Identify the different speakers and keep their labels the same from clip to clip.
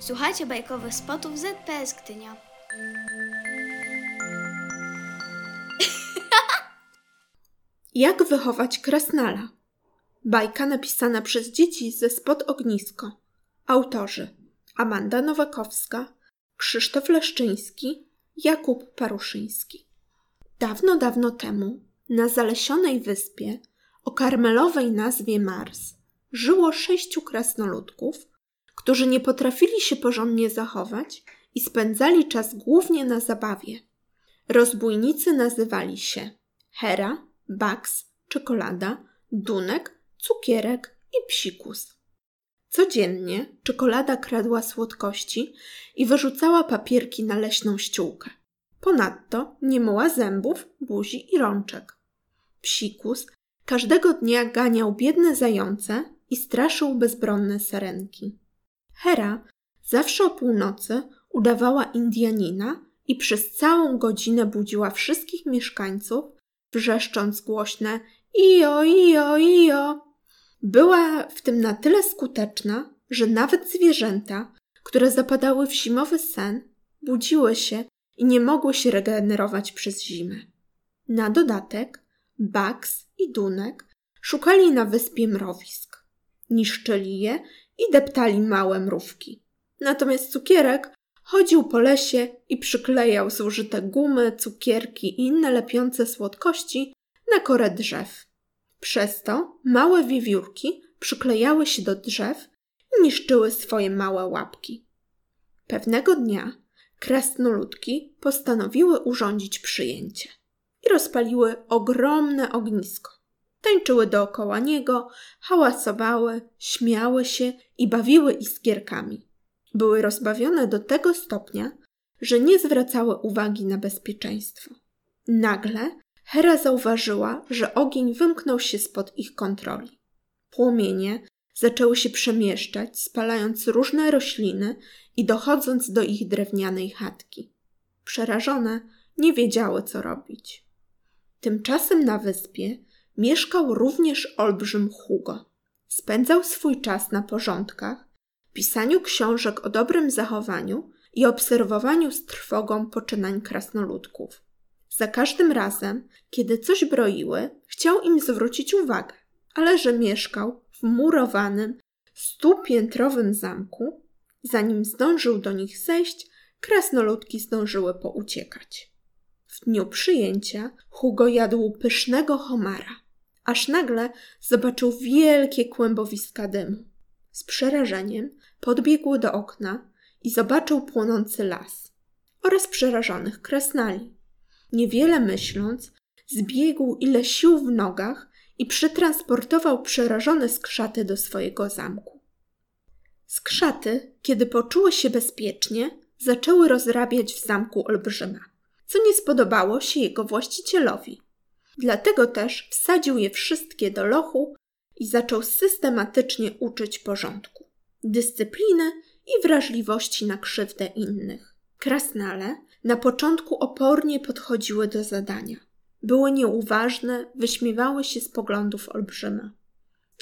Speaker 1: Słuchajcie bajkowych spotów ZPS Gdynia.
Speaker 2: Jak wychować krasnala? Bajka napisana przez dzieci ze Spod Ognisko. Autorzy Amanda Nowakowska, Krzysztof Leszczyński, Jakub Paruszyński. Dawno, dawno temu na zalesionej wyspie o karmelowej nazwie Mars żyło sześciu krasnoludków, którzy nie potrafili się porządnie zachować i spędzali czas głównie na zabawie. Rozbójnicy nazywali się Hera, Bugs, Czekolada, Dunek, Cukierek i Psikus. Codziennie czekolada kradła słodkości i wyrzucała papierki na leśną ściółkę. Ponadto nie myła zębów, buzi i rączek. Psikus każdego dnia ganiał biedne zające i straszył bezbronne sarenki. Hera zawsze o północy udawała Indianina i przez całą godzinę budziła wszystkich mieszkańców, wrzeszcząc głośne ijo, ijo, ijo. Była w tym na tyle skuteczna, że nawet zwierzęta, które zapadały w zimowy sen, budziły się i nie mogły się regenerować przez zimę. Na dodatek Bugs i Dunek szukali na wyspie mrowisk. Niszczyli je i deptali małe mrówki. Natomiast cukierek chodził po lesie i przyklejał zużyte gumy, cukierki i inne lepiące słodkości na korę drzew. Przez to małe wiewiórki przyklejały się do drzew i niszczyły swoje małe łapki. Pewnego dnia krasnoludki postanowiły urządzić przyjęcie i rozpaliły ogromne ognisko. Tańczyły dookoła niego, hałasowały, śmiały się i bawiły iskierkami. Były rozbawione do tego stopnia, że nie zwracały uwagi na bezpieczeństwo. Nagle Hera zauważyła, że ogień wymknął się spod ich kontroli. Płomienie zaczęły się przemieszczać, spalając różne rośliny i dochodząc do ich drewnianej chatki. Przerażone nie wiedziały, co robić. Tymczasem na wyspie mieszkał również olbrzym Hugo. Spędzał swój czas na porządkach, pisaniu książek o dobrym zachowaniu i obserwowaniu z trwogą poczynań krasnoludków. Za każdym razem, kiedy coś broiły, chciał im zwrócić uwagę, ale że mieszkał w murowanym, stupiętrowym zamku, zanim zdążył do nich zejść, krasnoludki zdążyły pouciekać. W dniu przyjęcia Hugo jadł pysznego homara, aż nagle zobaczył wielkie kłębowiska dymu. Z przerażeniem podbiegł do okna i zobaczył płonący las oraz przerażonych krasnali. Niewiele myśląc, zbiegł ile sił w nogach i przetransportował przerażone skrzaty do swojego zamku. Skrzaty, kiedy poczuły się bezpiecznie, zaczęły rozrabiać w zamku olbrzyma, co nie spodobało się jego właścicielowi. Dlatego też wsadził je wszystkie do lochu i zaczął systematycznie uczyć porządku, dyscypliny i wrażliwości na krzywdę innych. Krasnale na początku opornie podchodziły do zadania. Były nieuważne, wyśmiewały się z poglądów olbrzyma.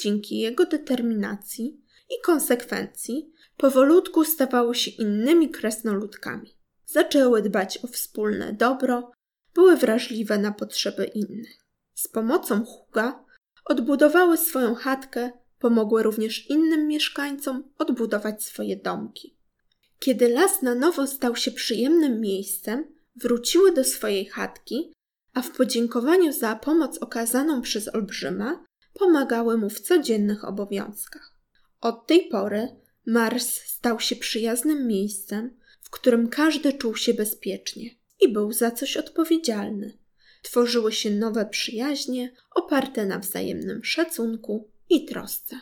Speaker 2: Dzięki jego determinacji i konsekwencji powolutku stawały się innymi krasnoludkami. Zaczęły dbać o wspólne dobro, były wrażliwe na potrzeby innych. Z pomocą Huga odbudowały swoją chatkę, pomogły również innym mieszkańcom odbudować swoje domki. Kiedy las na nowo stał się przyjemnym miejscem, wróciły do swojej chatki, a w podziękowaniu za pomoc okazaną przez olbrzyma pomagały mu w codziennych obowiązkach. Od tej pory Mars stał się przyjaznym miejscem, w którym każdy czuł się bezpiecznie i był za coś odpowiedzialny. Tworzyły się nowe przyjaźnie oparte na wzajemnym szacunku i trosce.